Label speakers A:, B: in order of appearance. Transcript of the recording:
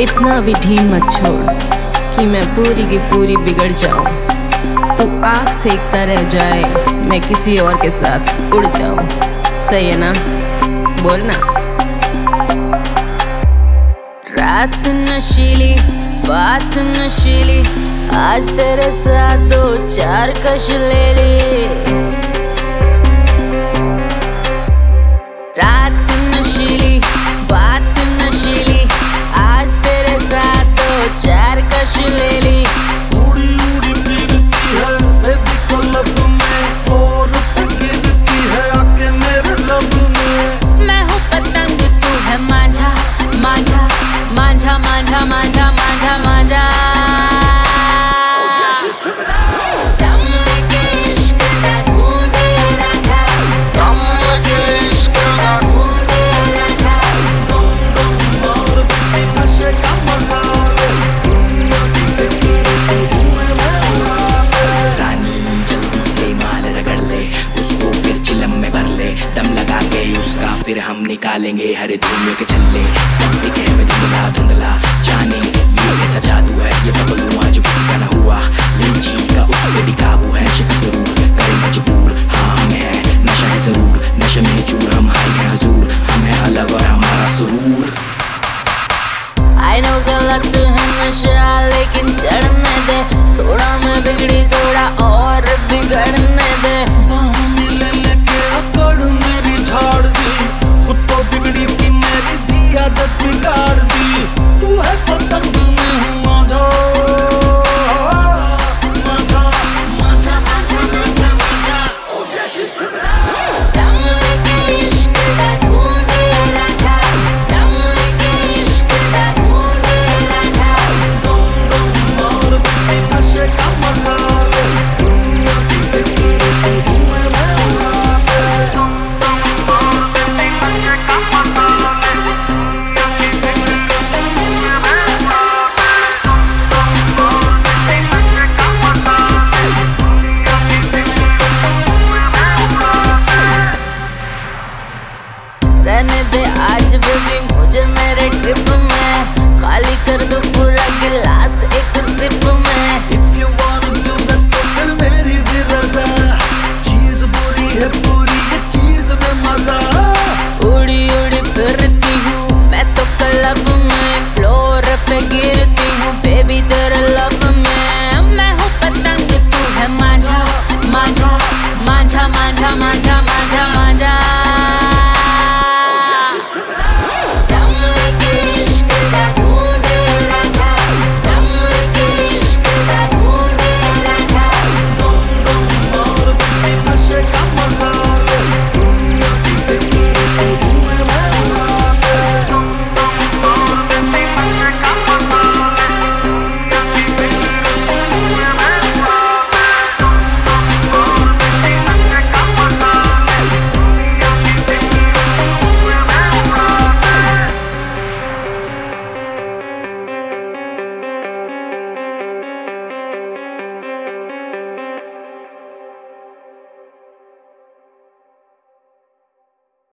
A: इतना भी ढीम मत छोड़ कि मैं पूरी की पूरी बिगड़ जाऊँ। तू आग सेकता रह जाए, मैं किसी और के साथ उड़ जाऊँ। सही है ना? बोलना रात नशीली, बात नशीली, आज तेरे साथ दो चार कश ले ली।
B: फिर हम निकालेंगे हर धूमे के छल्ले सब दिखे में धुंधला धुंधला जाने ये कैसा जादू है, ये बबलुआ आज किसी
A: रहने दे, आज बेबी मुझे मेरे ट्रिप में खाली कर दो पूरा गिलास एक सिप